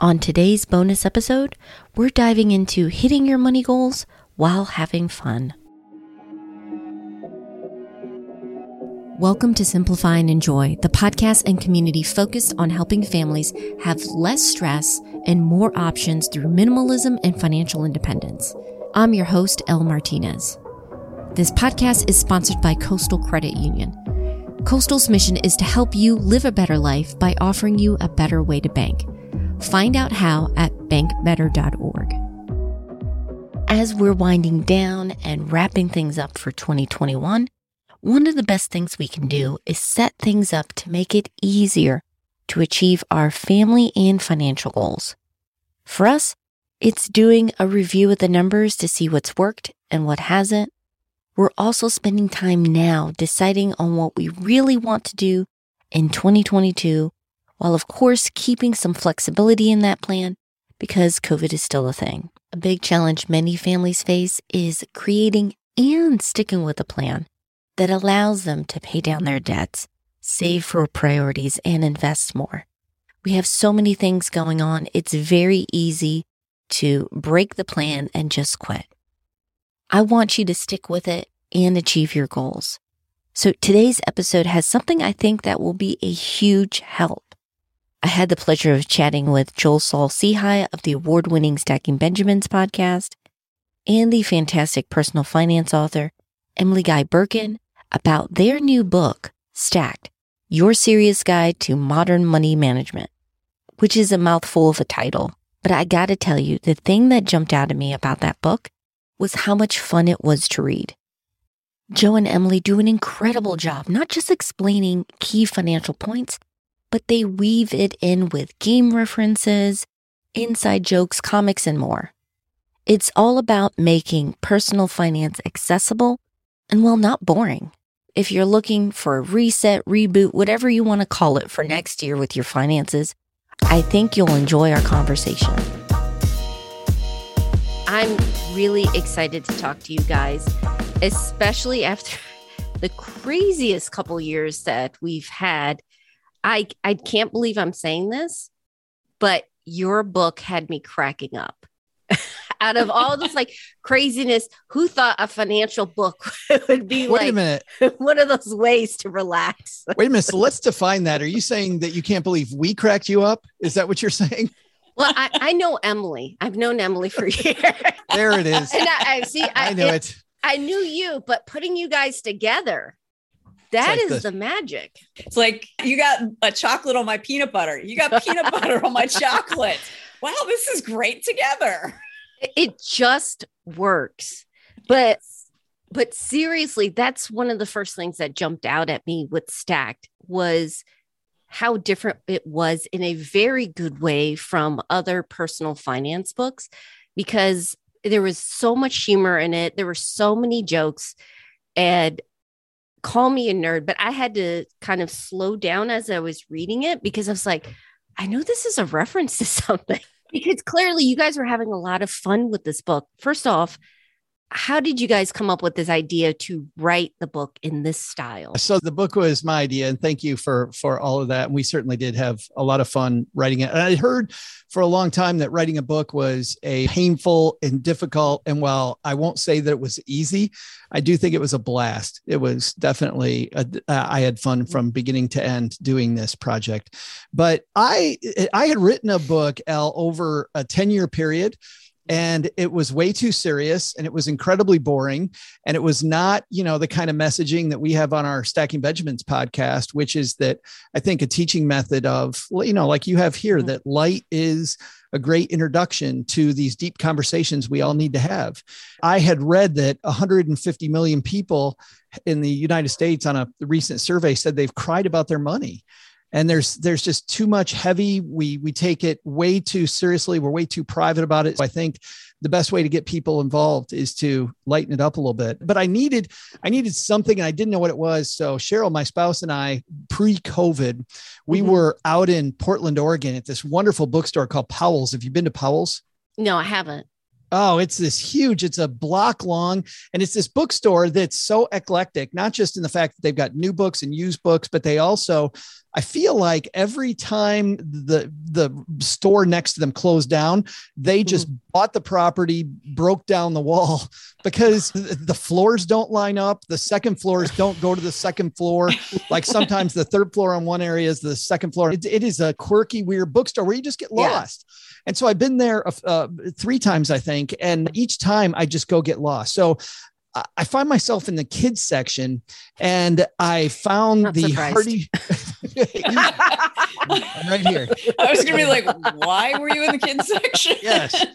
On today's bonus episode, we're diving into hitting your money goals while having fun. Welcome to Simplify and Enjoy, the podcast and community focused on helping families have less stress and more options through minimalism and financial independence. I'm your host, Elle Martinez. This podcast is sponsored by Coastal Credit Union. Coastal's mission is to help you live a better life by offering you a better way to bank. Find out how at bankbetter.org. As we're winding down and wrapping things up for 2021, one of the best things we can do is set things up to make it easier to achieve our family and financial goals. For us, it's doing a review of the numbers to see what's worked and what hasn't. We're also spending time now deciding on what we really want to do in 2022 while of course keeping some flexibility in that plan because COVID is still a thing. A big challenge many families face is creating and sticking with a plan that allows them to pay down their debts, save for priorities, and invest more. We have so many things going on, it's very easy to break the plan and just quit. I want you to stick with it and achieve your goals. So today's episode has something I think that will be a huge help. I had the pleasure of chatting with Joe Saul Sehy of the award winning Stacking Benjamins podcast and the fantastic personal finance author Emily Guy Birken about their new book, Stacked Your Serious Guide to Modern Money Management, which is a mouthful of a title. But I gotta tell you, the thing that jumped out at me about that book was how much fun it was to read. Joe and Emily do an incredible job, not just explaining key financial points, but they weave it in with game references, inside jokes, comics, and more. It's all about making personal finance accessible and, well, not boring. If you're looking for a reset, reboot, whatever you want to call it for next year with your finances, I think you'll enjoy our conversation. I'm really excited to talk to you guys, especially after the craziest couple years that we've had I I can't believe I'm saying this, but your book had me cracking up. Out of all this like craziness, who thought a financial book would be Wait like a minute. one of those ways to relax? Wait a minute. So let's define that. Are you saying that you can't believe we cracked you up? Is that what you're saying? Well, I, I know Emily. I've known Emily for years. There it is. and I, I see. I, I knew it. I knew you, but putting you guys together, that like is the- the magic. It's like you got a chocolate on my peanut butter. You got peanut butter on my chocolate. Wow, this is great together. It- It just works. But but seriously, that's one of the first things that jumped out at me with Stacked was how different it was in a very good way from other personal finance books because there was so much humor in it. There were so many jokes and call me a nerd, but I had to kind of slow down as I was reading it because I was like, I know this is a reference to something because clearly you guys were having a lot of fun with this book. First off, how did you guys come up with this idea to write the book in this style? So the book was my idea, and thank you for for all of that. And we certainly did have a lot of fun writing it. And I heard for a long time that writing a book was a painful and difficult. And while I won't say that it was easy, I do think it was a blast. It was definitely a, uh, I had fun from beginning to end doing this project. But I I had written a book, Elle, over a ten year period and it was way too serious and it was incredibly boring and it was not you know the kind of messaging that we have on our stacking benjamins podcast which is that i think a teaching method of you know like you have here Mhm. that light is a great introduction to these deep conversations we all need to have i had read that 150 million people in the united states on a recent survey said they've cried about their money and there's there's just too much heavy. We we take it way too seriously. We're way too private about it. So i think the best way to get people involved is to lighten it up a little bit. But i needed i needed something and i didn't know what it was. So cheryl my spouse and i pre-covid we Mhm. were out in portland oregon at this wonderful bookstore called powell's. Have you been to powell's? No, I haven't. Oh, it's this huge, it's a block long, and it's this bookstore that's so eclectic, not just in the fact that they've got new books and used books, but they also I feel like every time the the store next to them closed down, they just mm. bought the property, broke down the wall because the floors don't line up. The second floors don't go to the second floor. Like sometimes the third floor on one area is the second floor. it, it is a quirky, weird bookstore where you just get lost. Yeah. And so I've been there uh, three times, I think, and each time I just go get lost. So I find myself in the kids section and I found Not the surprised. Hardy. I'm right here. I was going to be like, why were you in the kids section? yes.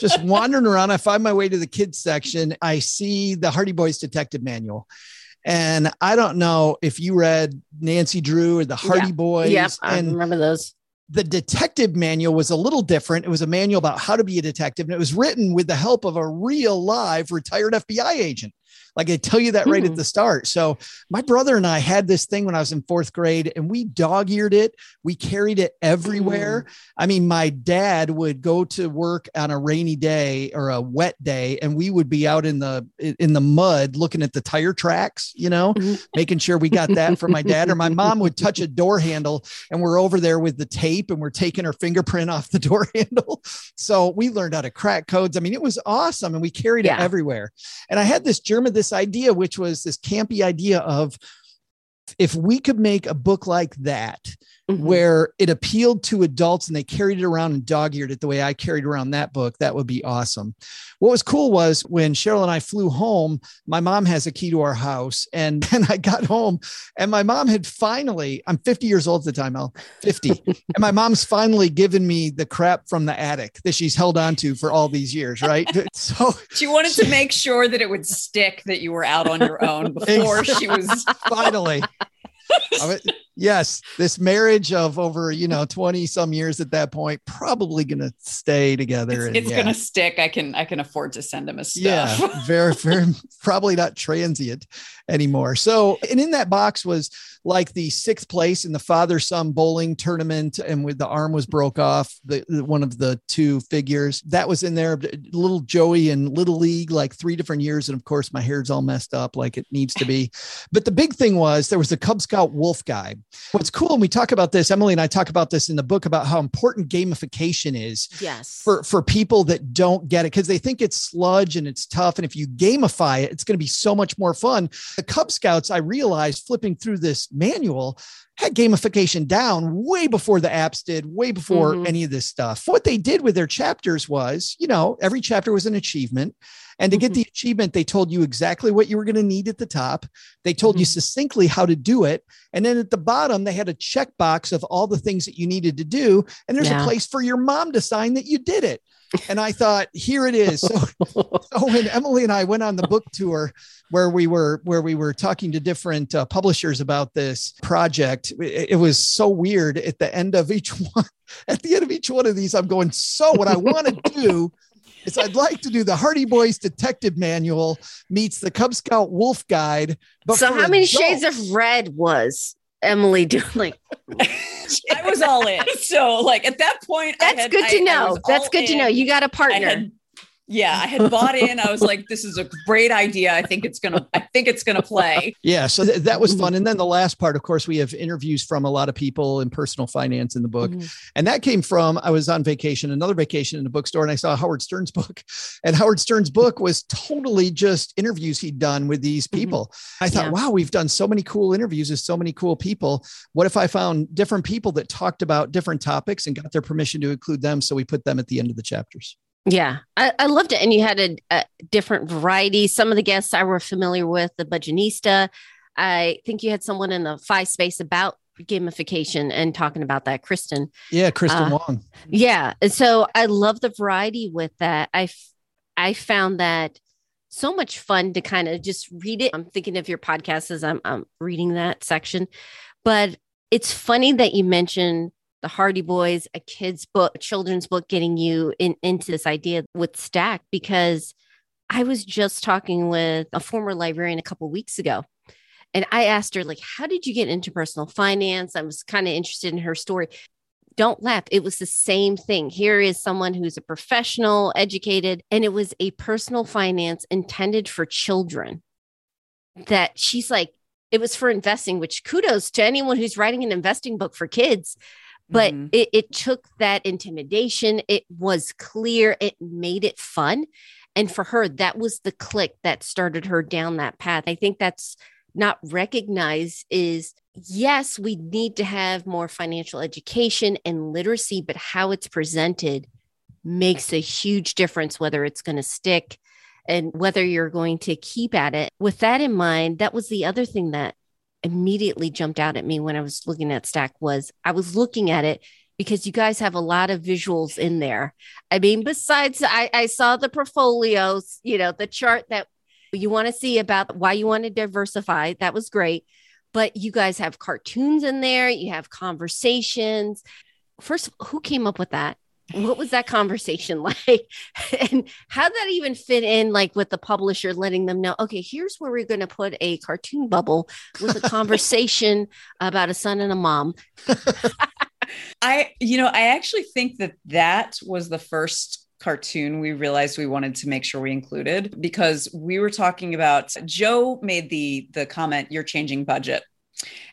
Just wandering around. I find my way to the kids section. I see the Hardy Boys Detective Manual. And I don't know if you read Nancy Drew or the Hardy yeah. Boys. Yeah, I remember those the detective manual was a little different. It was a manual about how to be a detective, and it was written with the help of a real live retired FBI agent. Like I tell you that right mm-hmm. at the start. So my brother and I had this thing when I was in fourth grade and we dog eared it. We carried it everywhere. Mm. I mean, my dad would go to work on a rainy day or a wet day and we would be out in the in the mud looking at the tire tracks, you know, mm-hmm. making sure we got that for my dad. Or my mom would touch a door handle and we're over there with the tape and we're taking her fingerprint off the door handle. So we learned how to crack codes. I mean, it was awesome and we carried yeah. it everywhere. And I had this German this idea, which was this campy idea of if we could make a book like that mm-hmm. where it appealed to adults and they carried it around and dog eared it the way I carried around that book, that would be awesome. What was cool was when Cheryl and I flew home, my mom has a key to our house. And then I got home and my mom had finally, I'm 50 years old at the time, I'll 50. and my mom's finally given me the crap from the attic that she's held on to for all these years, right? So she wanted to make sure that it would stick that you were out on your own before she was finally yes, this marriage of over, you know, 20 some years at that point, probably going to stay together. It's, it's yeah. going to stick. I can, I can afford to send him a stuff. Yeah. Very, very, probably not transient anymore. So, and in that box was like the sixth place in the father son bowling tournament, and with the arm was broke off, the, one of the two figures that was in there. Little Joey in Little League, like three different years, and of course my hair's all messed up like it needs to be. But the big thing was there was a Cub Scout Wolf Guide. What's cool, and we talk about this, Emily and I talk about this in the book about how important gamification is. Yes. For for people that don't get it because they think it's sludge and it's tough, and if you gamify it, it's going to be so much more fun. The Cub Scouts, I realized flipping through this manual had gamification down way before the apps did, way before mm-hmm. any of this stuff. What they did with their chapters was, you know, every chapter was an achievement. And to mm-hmm. get the achievement, they told you exactly what you were going to need at the top. They told mm-hmm. you succinctly how to do it. And then at the bottom, they had a checkbox of all the things that you needed to do. And there's yeah. a place for your mom to sign that you did it and I thought, here it is. So, so when Emily and I went on the book tour, where we were where we were talking to different uh, publishers about this project, it, it, was so weird. At the end of each one, at the end of each one of these, I'm going. So what I want to do is I'd like to do the Hardy Boys Detective Manual meets the Cub Scout Wolf Guide. But so how many adults. shades of red was Emily doing? Like, I was all in. So like at that point, that's had, good to I, know. I that's good in. to know. You got a partner yeah, I had bought in. I was like, this is a great idea. I think it's gonna, I think it's gonna play. Yeah. So th- that was fun. And then the last part, of course, we have interviews from a lot of people in personal finance in the book. Mm-hmm. And that came from I was on vacation, another vacation in a bookstore, and I saw Howard Stern's book. And Howard Stern's book was totally just interviews he'd done with these mm-hmm. people. Mm-hmm. I thought, yeah. wow, we've done so many cool interviews with so many cool people. What if I found different people that talked about different topics and got their permission to include them? So we put them at the end of the chapters. Yeah, I, I, loved it. And you had a, a, different variety. Some of the guests I were familiar with, the Budgetnista. I think you had someone in the five space about gamification and talking about that, Kristen. Yeah, Kristen uh, Wong. Yeah. And so I love the variety with that. I, I found that so much fun to kind of just read it. I'm thinking of your podcast as I'm, I'm reading that section, but it's funny that you mentioned the Hardy Boys, a kid's book, children's book, getting you in, into this idea with Stack because I was just talking with a former librarian a couple weeks ago. And I asked her, like, how did you get into personal finance? I was kind of interested in her story. Don't laugh. It was the same thing. Here is someone who's a professional, educated, and it was a personal finance intended for children that she's like, it was for investing, which kudos to anyone who's writing an investing book for kids. But mm-hmm. it, it took that intimidation. It was clear. It made it fun. And for her, that was the click that started her down that path. I think that's not recognized is yes, we need to have more financial education and literacy, but how it's presented makes a huge difference whether it's going to stick and whether you're going to keep at it. With that in mind, that was the other thing that immediately jumped out at me when I was looking at Stack was I was looking at it because you guys have a lot of visuals in there. I mean, besides I, I saw the portfolios, you know, the chart that you want to see about why you want to diversify. That was great. But you guys have cartoons in there, you have conversations. First, who came up with that? What was that conversation like? and how did that even fit in, like with the publisher letting them know, okay, here's where we're going to put a cartoon bubble with a conversation about a son and a mom. I, you know, I actually think that that was the first cartoon we realized we wanted to make sure we included because we were talking about Joe made the the comment you're changing budget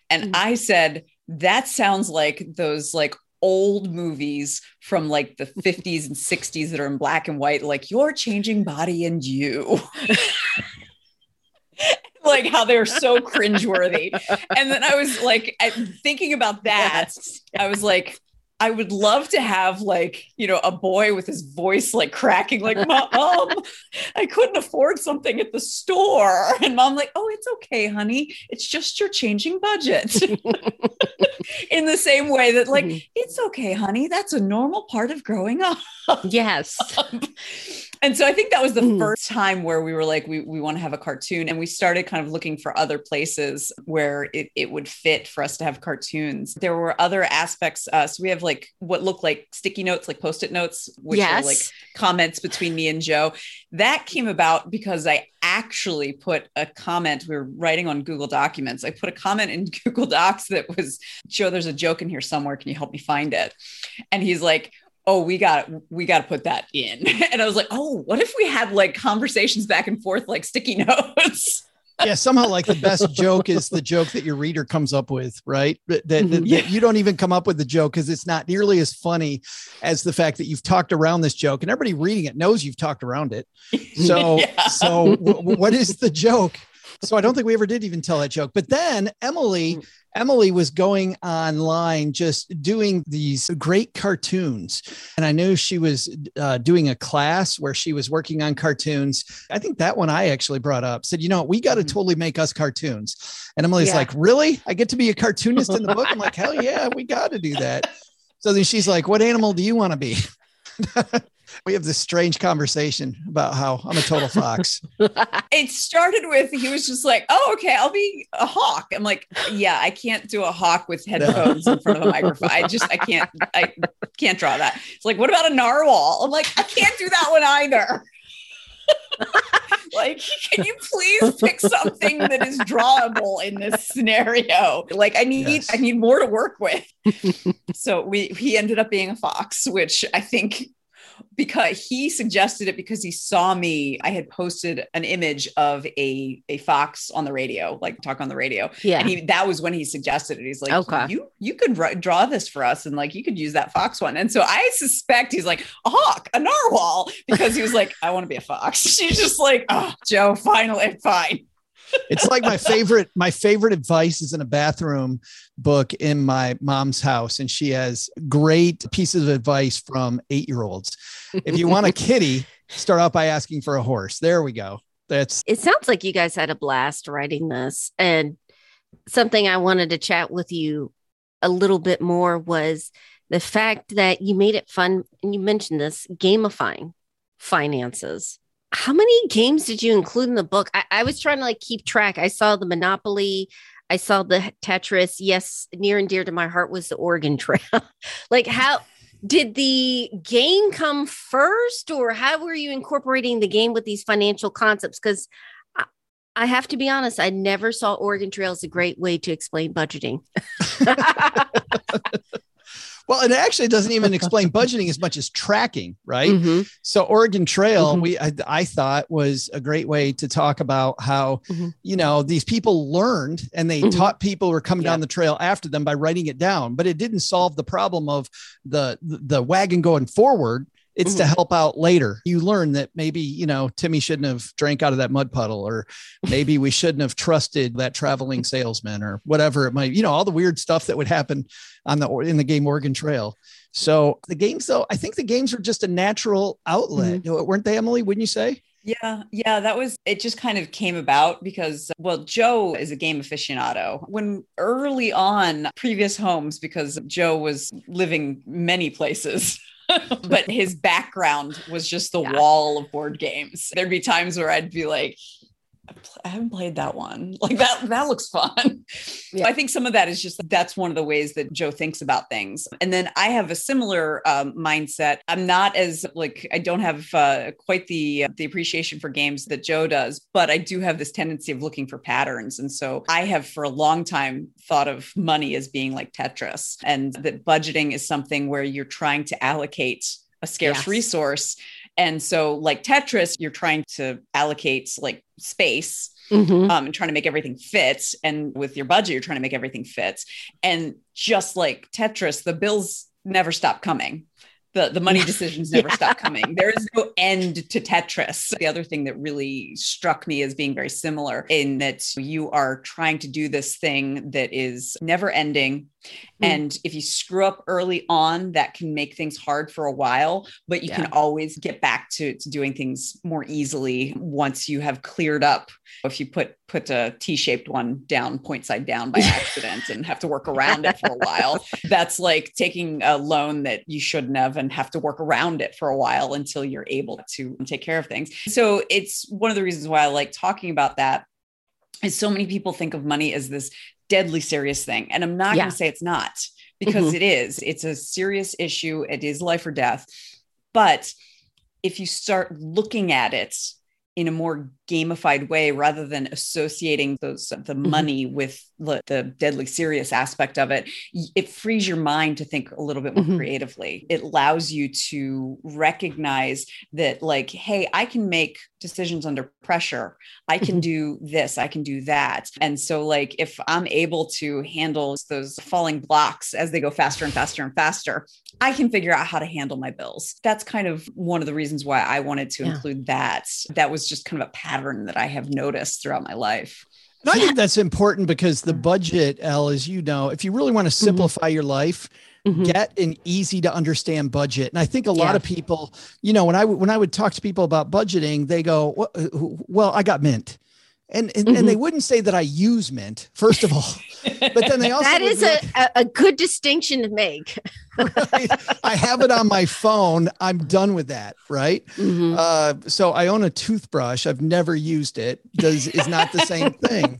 and mm-hmm. I said that sounds like those like old movies from like the 50s and 60s that are in black and white like you're changing body and you like how they're so cringeworthy and then i was like thinking about that yes. i was like I would love to have like, you know, a boy with his voice like cracking, like, Mom, I couldn't afford something at the store. And mom, like, oh, it's okay, honey. It's just you're changing budget. In the same way that, like, mm-hmm. it's okay, honey. That's a normal part of growing up. Yes. and so I think that was the mm. first time where we were like, we, we want to have a cartoon. And we started kind of looking for other places where it, it would fit for us to have cartoons. There were other aspects. Uh, so we have like what looked like sticky notes, like post it notes, which yes. are like comments between me and Joe. That came about because I actually put a comment. We were writing on Google Documents. I put a comment in Google Docs that was, Joe, there's a joke in here somewhere. Can you help me find it? And he's like, oh we got we got to put that in and i was like oh what if we had like conversations back and forth like sticky notes yeah somehow like the best joke is the joke that your reader comes up with right that, that, mm-hmm. that yeah. you don't even come up with the joke because it's not nearly as funny as the fact that you've talked around this joke and everybody reading it knows you've talked around it so yeah. so w- what is the joke so I don't think we ever did even tell that joke. But then Emily mm. Emily was going online just doing these great cartoons. And I knew she was uh, doing a class where she was working on cartoons. I think that one I actually brought up said, you know, we got to mm-hmm. totally make us cartoons. And Emily's yeah. like, really? I get to be a cartoonist in the book? I'm like, hell yeah, we got to do that. So then she's like, what animal do you want to be? we have this strange conversation about how I'm a total fox. it started with he was just like, "Oh, okay, I'll be a hawk." I'm like, "Yeah, I can't do a hawk with headphones no. in front of a microphone. I just I can't I can't draw that." It's like, "What about a narwhal?" I'm like, "I can't do that one either." like, can you please pick something that is drawable in this scenario? Like, I need yes. I need more to work with. so we he ended up being a fox, which I think because he suggested it because he saw me. I had posted an image of a a fox on the radio, like talk on the radio. Yeah, and he that was when he suggested it. He's like, okay. you you could r- draw this for us, and like you could use that fox one. And so I suspect he's like a hawk, a narwhal, because he was like, I want to be a fox. She's just like, oh, Joe, finally, eh, fine it's like my favorite my favorite advice is in a bathroom book in my mom's house and she has great pieces of advice from 8-year-olds. If you want a kitty, start out by asking for a horse. There we go. That's It sounds like you guys had a blast writing this and something I wanted to chat with you a little bit more was the fact that you made it fun and you mentioned this gamifying finances how many games did you include in the book? I, I, was trying to like keep track. I saw the Monopoly, I saw the Tetris. Yes, near and dear to my heart was the Oregon Trail. like, how did the game come first, or how were you incorporating the game with these financial concepts? Because I, I have to be honest, I never saw Oregon Trail as a great way to explain budgeting. Well, it actually doesn't even explain budgeting as much as tracking, right? Mm-hmm. So Oregon Trail, mm-hmm. we I, I, thought was a great way to talk about how mm-hmm. you know these people learned and they mm-hmm. taught people who were coming yeah. down the trail after them by writing it down, but it didn't solve the problem of the the wagon going forward it's mm-hmm. to help out later. You learn that maybe, you know, Timmy shouldn't have drank out of that mud puddle, or maybe we shouldn't have trusted that traveling salesman or whatever it might, you know, all the weird stuff that would happen on the in the game Oregon Trail. So the games, though, I think the games are just a natural outlet, mm-hmm. weren't they, Emily? Wouldn't you say? Yeah, yeah, that was it. Just kind of came about because, well, Joe is a game aficionado. When early on, previous homes, because Joe was living many places. but his background was just the yeah. wall of board games. There'd be times where I'd be like, I haven't played that one. Like that, that looks fun. Yeah. I think some of that is just that's one of the ways that Joe thinks about things. And then I have a similar um, mindset. I'm not as like I don't have uh, quite the uh, the appreciation for games that Joe does, but I do have this tendency of looking for patterns. And so I have for a long time thought of money as being like Tetris, and that budgeting is something where you're trying to allocate a scarce yes. resource and so, like Tetris, you're trying to allocate like space mm-hmm. um, and trying to make everything fit. And with your budget, you're trying to make everything fit. And just like Tetris, the bills never stop coming the the money decisions never yeah. stop coming. There is no end to Tetris. The other thing that really struck me as being very similar in that you are trying to do this thing that is never ending. Mm. And if you screw up early on, that can make things hard for a while, but you yeah. can always get back to, to doing things more easily once you have cleared up. If you put put a T-shaped one down point side down by accident and have to work around it for a while, that's like taking a loan that you shouldn't have and have to work around it for a while until you're able to take care of things. So it's one of the reasons why I like talking about that is so many people think of money as this deadly serious thing. And I'm not yeah. going to say it's not because mm-hmm. it is. It's a serious issue. It is life or death. But if you start looking at it in a more gamified way rather than associating those the mm-hmm. money with the, the, deadly serious aspect of it it frees your mind to think a little bit more mm-hmm. creatively it allows you to recognize that like hey i can make decisions under pressure i can mm-hmm. do this i can do that and so like if i'm able to handle those falling blocks as they go faster and faster and faster i can figure out how to handle my bills that's kind of one of the reasons why i wanted to yeah. include that that was just kind of a pattern pattern that I have noticed throughout my life. And I think that's important because the budget, Elle, as you know, if you really want to mm-hmm. simplify mm-hmm. your life, mm-hmm. get an easy to understand budget. And I think a lot yeah. of people, you know, when I when I would talk to people about budgeting, they go, well I got Mint." And, and, mm-hmm. and, they mm-hmm. wouldn't say that I use Mint, first of all. But then they also that is a, a good distinction to make. right? I have it on my phone. I'm done with that, right? Mm-hmm. Uh, so I own a toothbrush. I've never used it. Does is not the same thing.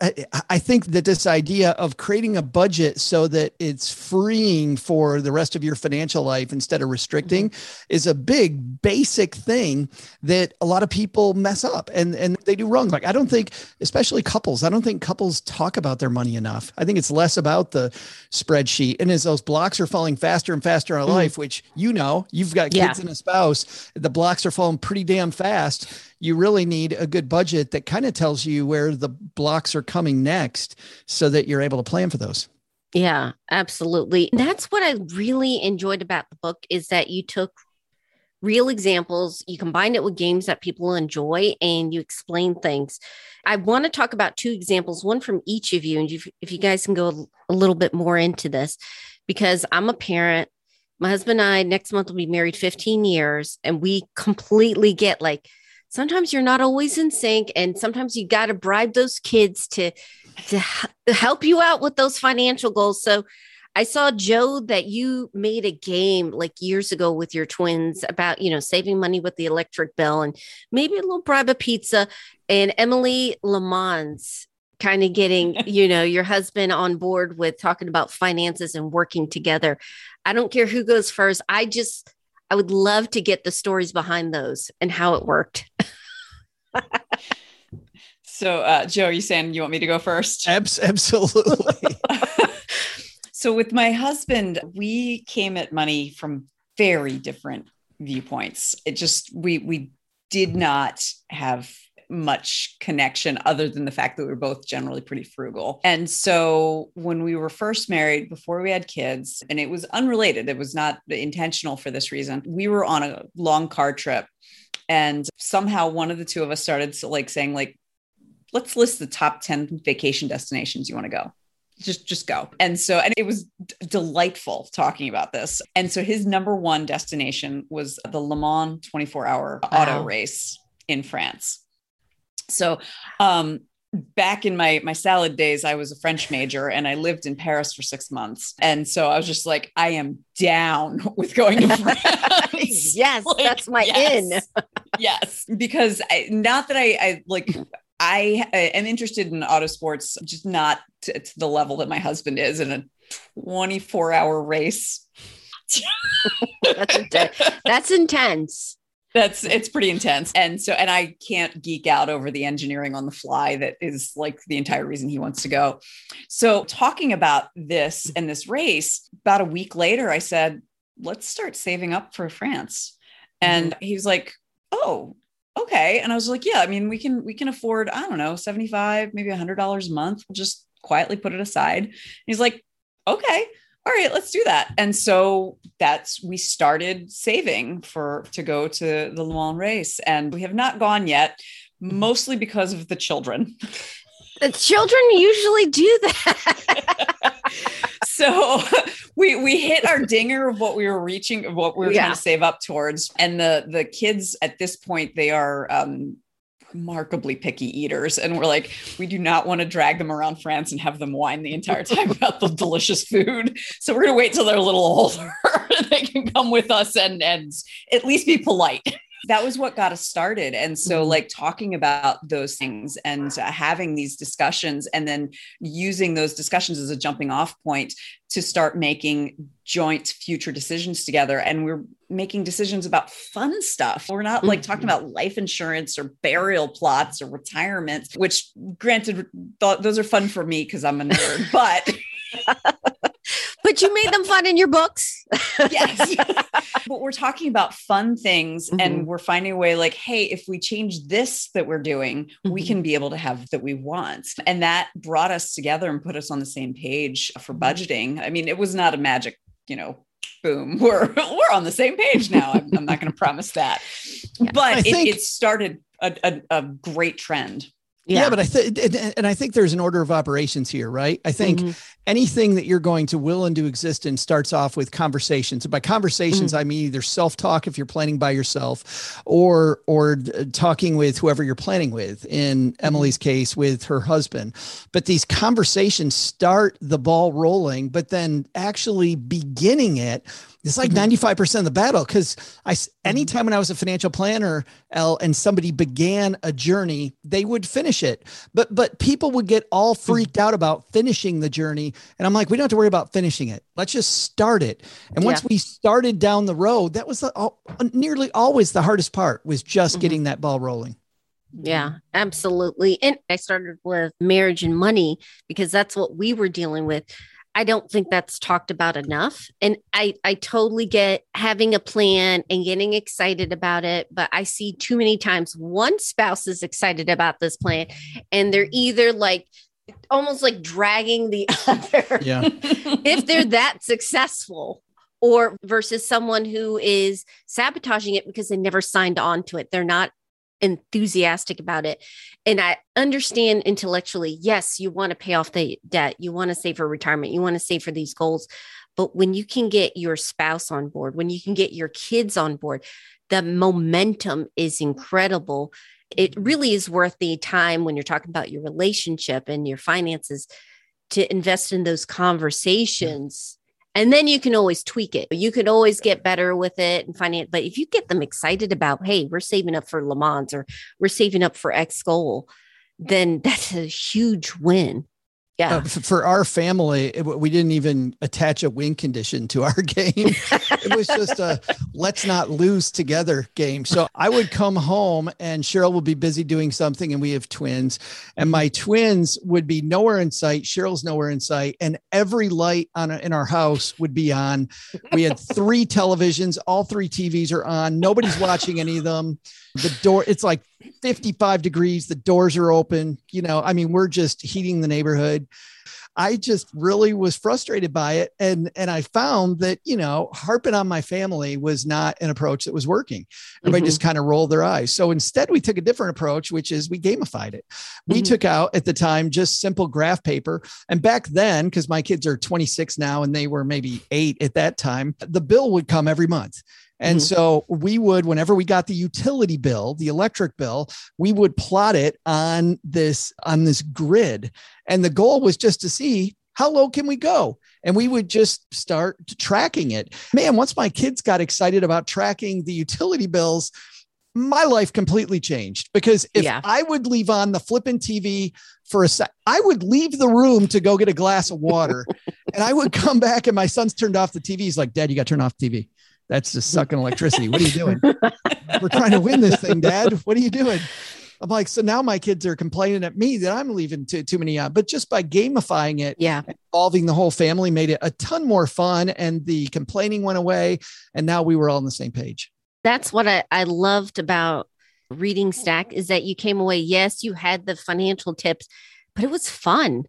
I think that this idea of creating a budget so that it's freeing for the rest of your financial life instead of restricting mm-hmm. is a big basic thing that a lot of people mess up and, and they do wrong. Like, I don't think, especially couples, I don't think couples talk about their money enough. I think it's less about the spreadsheet. And as those blocks are falling faster and faster in mm-hmm. life, which you know, you've got kids yeah. and a spouse, the blocks are falling pretty damn fast you really need a good budget that kind of tells you where the blocks are coming next so that you're able to plan for those. Yeah, absolutely. That's what I really enjoyed about the book is that you took real examples, you combined it with games that people enjoy and you explain things. I want to talk about two examples, one from each of you and if you guys can go a little bit more into this because I'm a parent my husband and I next month will be married 15 years and we completely get like sometimes you're not always in sync and sometimes you got to bribe those kids to to help you out with those financial goals. So i saw joe that you made a game like years ago with your twins about you know saving money with the electric bill and maybe a little bribe of pizza. And emily Le Mans kind of getting you know your husband on board with talking about finances and working together. I don't care who goes first. I just I would love to get the stories behind those and how it worked. so, uh, Joe, are you saying you want me to go first? Abs- absolutely. So with my husband, we came at money from very different viewpoints. It just we we did not have much connection other than the fact that we were both generally pretty frugal. And so when we were first married, before we had kids, and it was unrelated, it was not intentional for this reason, we were on a long car trip. And somehow one of the two of us started like saying, like, let's list the top 10 vacation destinations you want to go just just go and so and it was d- delightful talking about this and so his number one destination was the le mans 24 hour wow. auto race in france so um back in my my salad days i was a french major and i lived in paris for six months. And so i was just like i am down with going to france. Yes like, that's my yes, in. yes. Because I, not that I, I like I am interested in auto sports, just not to, to the level that my husband is in a 24 hour race. that's, that's intense. That's it's pretty intense. And so, and I can't geek out over the engineering on the fly that is like the entire reason he wants to go. So, talking about this and this race, about a week later, I said, let's start saving up for France. And mm-hmm. he's like, oh, okay. And I was like, yeah, I mean, we can, we can afford, I don't know, 75, maybe a hundred dollars a month. We'll just quietly put it aside. And he's like, okay, all right, let's do that. And so that's, we started saving for, to go to the Le Mans race and we have not gone yet, mostly because of the children. The children usually do that. so we we hit our dinger of what we were reaching of what we were yeah. trying to save up towards and the the kids at this point they are um remarkably picky eaters and we're like we do not want to drag them around france and have them whine the entire time about the delicious food. So we're going to wait till they're a little older they can come with us and and at least be polite that was what got us started and so mm-hmm. like talking about those things and uh, having these discussions and then using those discussions as a jumping off point to start making joint future decisions together and we're making decisions about fun stuff we're not like talking mm-hmm. about life insurance or burial plots or retirement which granted th- those are fun for me because i'm a nerd but but you made them fun in your books. yes. but we're talking about fun things mm-hmm. and we're finding a way like, hey, if we change this that we're doing, mm-hmm. we can be able to have that we want. And that brought us together and put us on the same page for mm-hmm. budgeting. I mean, it was not a magic, you know, boom, we're we're on the same page now. I'm, I'm not going to promise that. Yeah. But it, think- it started a, a, a great trend. Yeah. yeah, but I think, and I think there's an order of operations here, right? I think mm-hmm. anything that you're going to will into existence starts off with conversations. And by conversations, mm-hmm. I mean either self-talk if you're planning by yourself, or or talking with whoever you're planning with. In mm-hmm. Emily's case, with her husband. But these conversations start the ball rolling, but then actually beginning it it's like 95% mm-hmm. of the battle. Cause I, mm-hmm. anytime when I was a financial planner, Elle and somebody began a journey, they would finish it. But, but people would get all mm-hmm. freaked out about finishing the journey. And I'm like, we don't have to worry about finishing it. Let's just start it. And once yeah. we started down the road, that was the, all, nearly always the hardest part was just mm-hmm. getting that ball rolling. Yeah, absolutely. And I started with marriage and money because that's what we were dealing with. I don't think that's talked about enough. And I, I totally get having a plan and getting excited about it. But I see too many times one spouse is excited about this plan and they're either like, almost like dragging the other. Yeah. if they're that successful or versus someone who is sabotaging it because they never signed on to it. They're not enthusiastic about it. And I understand intellectually, yes, you want to pay off the debt, you want to save for retirement, you want to save for these goals. But when you can get your spouse on board, when you can get your kids on board, the momentum is incredible. It mm-hmm. really is worth the time when you're talking about your relationship and your finances to invest in those conversations and then you can always tweak it. You can always get better with it and find it. But if you get them excited about, hey, we're saving up for Le Mans or we're saving up for X goal, then that's a huge win. Yeah. Uh, for our family, it, we didn't even attach a win condition to our game. it was just a let's not lose together game. So I would come home and Cheryl would be busy doing something, and we have twins, and my twins would be nowhere in sight. Cheryl's nowhere in sight, and every light on a, in our house would be on. We had three televisions, all three TVs are on. Nobody's watching any of them. The door, it's like 55 degrees. The doors are open. You know, I mean, we're just heating the neighborhood. I just really was frustrated by it. And, and I found that, you know, harping on my family was not an approach that was working. Everybody Mhm. just kind of rolled their eyes. So instead, we took a different approach, which is we gamified it. We Mhm. took out at the time just simple graph paper. And back then, because my kids are 26 now and they were maybe eight at that time, the bill would come every month. And Mhm. so we would, whenever we got the utility bill, the electric bill, we would plot it on this on this grid. And the goal was just to see how low can we go? And we would just start tracking it. Man, once my kids got excited about tracking the utility bills, my life completely changed because if Yeah. I would leave on the flipping TV for a sec, I would leave the room to go get a glass of water and I would come back and my son's turned off the TV. He's like, Dad, you got to turn off the TV. That's just sucking electricity. What are you doing? We're trying to win this thing, Dad. What are you doing? I'm like, so now my kids are complaining at me that I'm leaving too, too many on. But just by gamifying it, Yeah. involving the whole family made it a ton more fun and the complaining went away. And now we were all on the same page. That's what I, I loved about reading Stack is that you came away. Yes, you had the financial tips, but it was fun.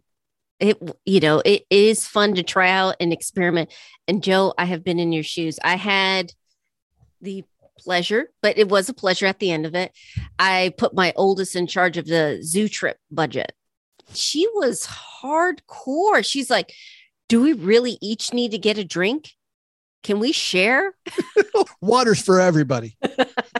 It, you know, it is fun to try out and experiment. And Joe, I have been in your shoes. I had the pleasure, but it was a pleasure at the end of it. I put my oldest in charge of the zoo trip budget. She was hardcore. She's like, Do we really each need to get a drink? Can we share? Water's for everybody.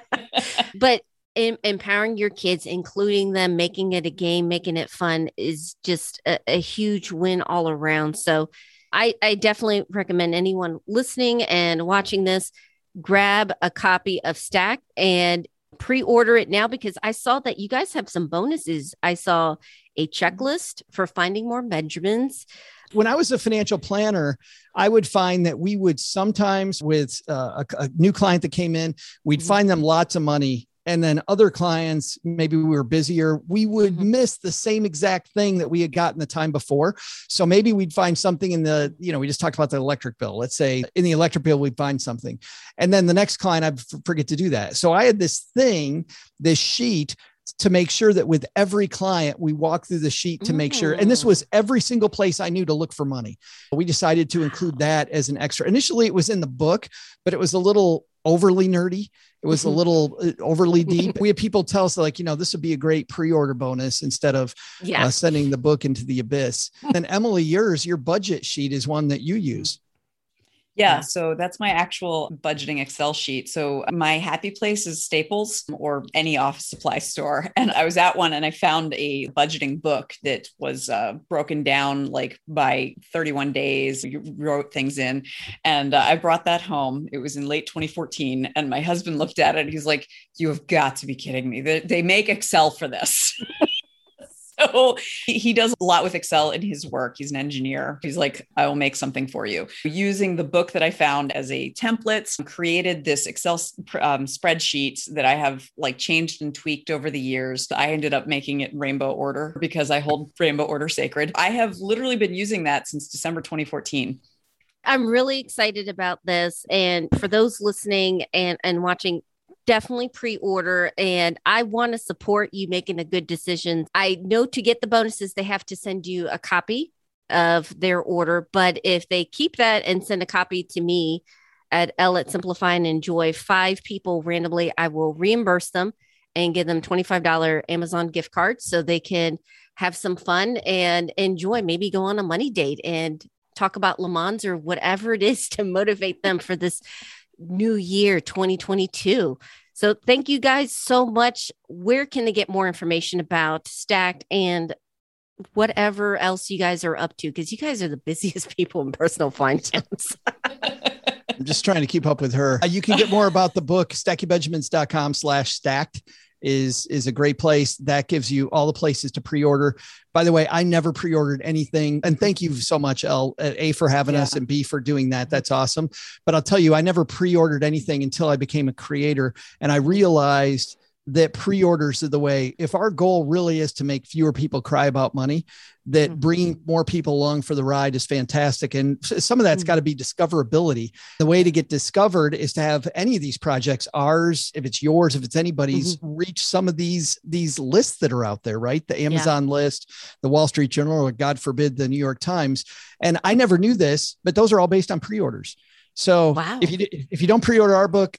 but em- empowering your kids including them making it a game making it fun is just a, a huge win all around so I, I definitely recommend anyone listening and watching this grab a copy of stack and pre-order it now because i saw that you guys have some bonuses i saw a checklist for finding more benjamins when I was a financial planner, I would find that we would sometimes, with uh, a, a new client that came in, we'd Mhm. find them lots of money. And then other clients, maybe we were busier, we would Mhm. miss the same exact thing that we had gotten the time before. So maybe we'd find something in the, you know, we just talked about the electric bill. Let's say in the electric bill, we'd find something. And then the next client, I'd forget to do that. So I had this thing, this sheet to make sure that with every client, we walk through the sheet to make sure. And this Mm. was every single place I knew to look for money. We decided to include that as an extra. Initially, it was in the book, but it was a little overly nerdy. It was a Mhm. little uh, overly deep. we had people tell us like, you know, this would be a great pre-order bonus instead of yeah uh, sending the book into the abyss. And Emily, yours, your budget sheet is one that you use. Yeah, so that's my actual budgeting Excel sheet. So my happy place is Staples or any office supply store. And I was at one and I found a budgeting book that was uh, broken down like by 31 days. You wrote things in. And uh, I brought that home. It was in late 2014. And my husband looked at it. He's like, You have got to be kidding me. They, they make Excel for this. So he, does a lot with Excel in his work. He's an engineer. He's like, I will make something for you. Using the book that I found as a template, created this Excel um, spreadsheet that I have like changed and tweaked over the years. I ended up making it rainbow order because I hold rainbow order sacred. I have literally been using that since December 2014. I'm really excited about this. And for those listening and, and watching, definitely pre-order and I want to support you making a good decision. I know to get the bonuses they have to send you a copy of their order, but if they keep that and send a copy to me at L at Simplify and Enjoy, five people randomly, I will reimburse them and give them $25 Amazon gift cards so they can have some fun and enjoy, maybe go on a money date and talk about Le Mans or whatever it is to motivate them for this new year 2022. So thank you guys so much. Where can they get more information about Stacked and whatever else you guys are up to? Because you guys are the busiest people in personal finance. I'm just trying to keep up with her. Uh, you can get more about the book, stackingbenjamins.com slash stacked. Is is a great place. That gives you all the places to pre-order. By the way i never pre-ordered anything. And thank you so much Elle uh, a for having yeah. us and b for doing that. That's awesome. But i'll tell you i never pre-ordered anything until i became a creator. And i realized that pre-orders are the way if our goal really is to make fewer people cry about money that mm-hmm. bringing more people along for the ride is fantastic and some of that's mm-hmm. got to be discoverability the way to get discovered is to have any of these projects ours if it's yours if it's anybody's mm-hmm. reach some of these these lists that are out there right the amazon yeah. list the wall street journal or god forbid the new york times and i never knew this but those are all based on pre-orders so wow. if you if you don't pre-order our book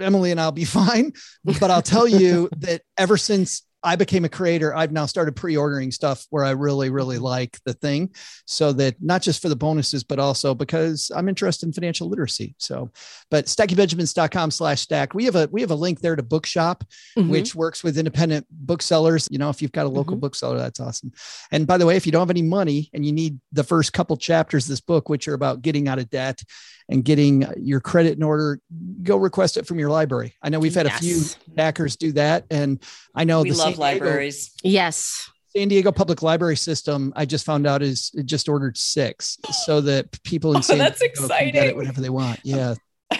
Emily and I'll be fine. But I'll tell you that ever since I became a creator, I've now started pre-ordering stuff where I really, really like the thing. So that not just for the bonuses, but also because I'm interested in financial literacy. So, but stackingbenjamins.com slash stack. We have a we have a link there to bookshop, mm-hmm. which works with independent booksellers. You know, if you've got a local mm-hmm. bookseller, that's awesome. And by the way, if you don't have any money and you need the first couple chapters of this book, which are about getting out of debt and getting your credit in order, go request it from your library. I know we've had yes. a few backers do that. And I know we the Diego, libraries. Yes. San Diego Public Library System, I just found out is just ordered six so that people in oh, San that's Diego exciting. can get it whenever they want. Yeah.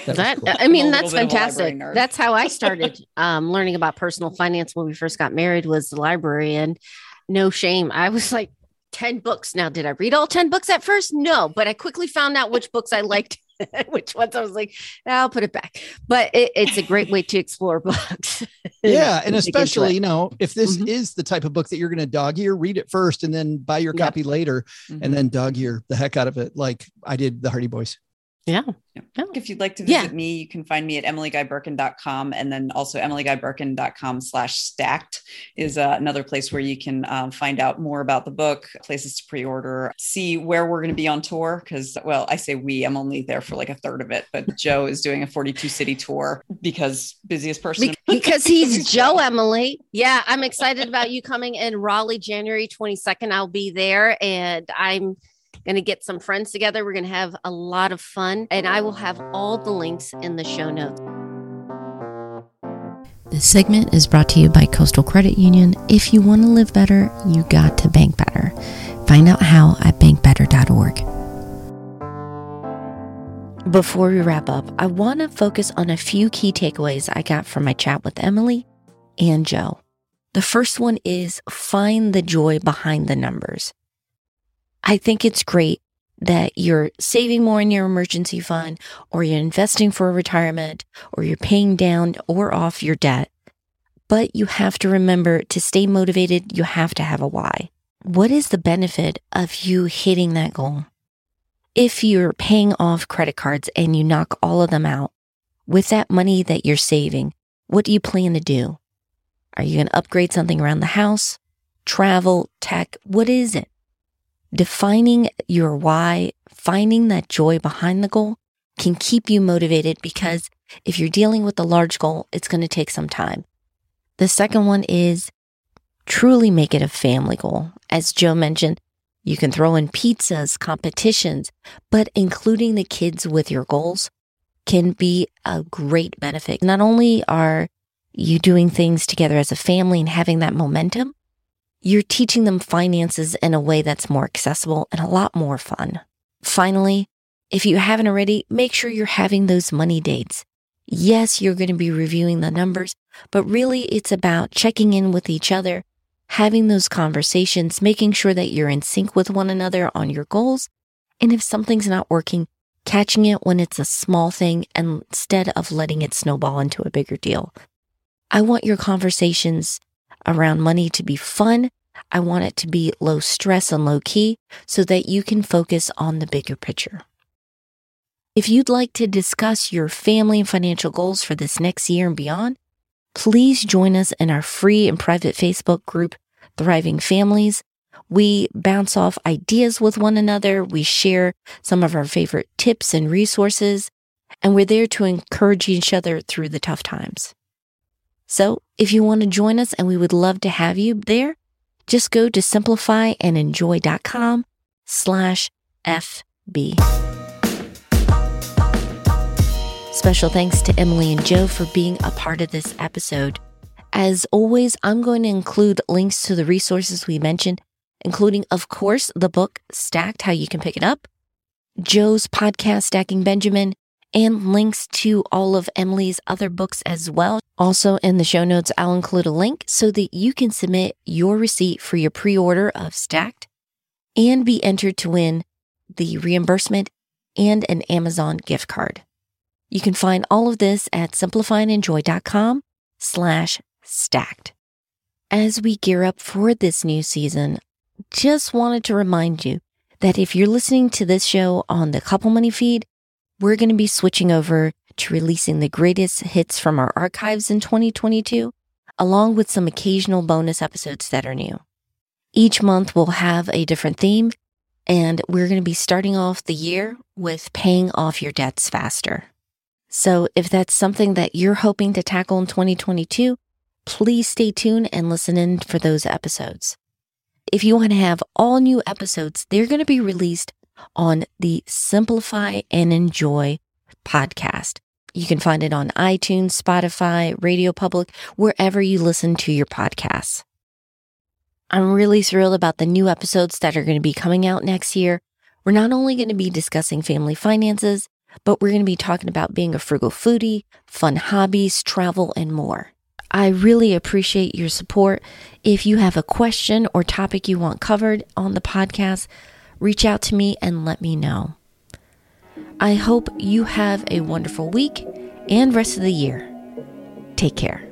That, that cool. I mean, that's fantastic. That's how I started um, learning about personal finance when we first got married was the library. And no shame. I was like, 10 books. Now, did I read all 10 books at first? No, but I quickly found out which books I liked which ones I was like, I'll put it back. But it, it's a great way to explore books. yeah. and especially, you know, if this mm-hmm. is the type of book that you're going to dog ear, read it first and then buy your copy later mm-hmm. and then dog ear the heck out of it, like I did the Hardy Boys. Yeah. yeah. If you'd like to visit yeah. me, you can find me at emilyguybirken.com and then also emilyguybirken.com slash stacked is uh, another place where you can um, find out more about the book, places to pre-order, see where we're going to be on tour. Cause well, I say we, I'm only there for like a third of it, but Joe is doing a 42 city tour because busiest person. because he's Joe, Emily. Yeah. I'm excited about you coming in Raleigh, January 22nd. I'll be there and I'm going to get some friends together. We're going to have a lot of fun, and I will have all the links in the show notes. This segment is brought to you by Coastal Credit Union. If you want to live better, you got to bank better. Find out how at bankbetter.org. Before we wrap up, I want to focus on a few key takeaways I got from my chat with Emily and Joe. The first one is find the joy behind the numbers. I think it's great that you're saving more in your emergency fund or you're investing for retirement or you're paying down or off your debt. But you have to remember to stay motivated, you have to have a why. What is the benefit of you hitting that goal? If you're paying off credit cards and you knock all of them out, with that money that you're saving, what do you plan to do? Are you going to upgrade something around the house? Travel, tech? What is it? Defining your why, finding that joy behind the goal can keep you motivated because if you're dealing with a large goal, it's going to take some time. The second one is truly make it a family goal. As Joe mentioned, you can throw in pizzas, competitions, but including the kids with your goals can be a great benefit. Not only are you doing things together as a family and having that momentum, you're teaching them finances in a way that's more accessible and a lot more fun. Finally, if you haven't already, make sure you're having those money dates. Yes, you're going to be reviewing the numbers, but really it's about checking in with each other, having those conversations, making sure that you're in sync with one another on your goals. And if something's not working, catching it when it's a small thing instead of letting it snowball into a bigger deal. I want your conversations around money to be fun. I want it to be low stress and low key so that you can focus on the bigger picture. If you'd like to discuss your family and financial goals for this next year and beyond, please join us in our free and private Facebook group, Thriving Families. We bounce off ideas with one another. We share some of our favorite tips and resources, and we're there to encourage each other through the tough times. So if you want to join us and we would love to have you there, just go to simplifyandenjoy.com slash FB. Special thanks to Emily and Joe for being a part of this episode. As always, I'm going to include links to the resources we mentioned, including, of course, the book Stacked, how you can pick it up, Joe's podcast, Stacking Benjamin, and links to all of Emily's other books as well. Also, in the show notes, I'll include a link so that you can submit your receipt for your pre order of Stacked and be entered to win the reimbursement and an Amazon gift card. You can find all of this at simplifyandenjoy.com slash stacked. As we gear up for this new season, just wanted to remind you that if you're listening to this show on the Couple Money feed, we're going to be switching over to releasing the greatest hits from our archives in 2022, along with some occasional bonus episodes that are new. Each month we'll have a different theme, and we're going to be starting off the year with paying off your debts faster. So if that's something that you're hoping to tackle in 2022, please stay tuned and listen in for those episodes. If you want to have all new episodes, they're going to be released on the Simplify and Enjoy podcast. You can find it on iTunes, Spotify, Radio Public, wherever you listen to your podcasts. I'm really thrilled about the new episodes that are going to be coming out next year. We're not only going to be discussing family finances, but we're going to be talking about being a frugal foodie, fun hobbies, travel, and more. I really appreciate your support. If you have a question or topic you want covered on the podcast, reach out to me and let me know. I hope you have a wonderful week and rest of the year. Take care.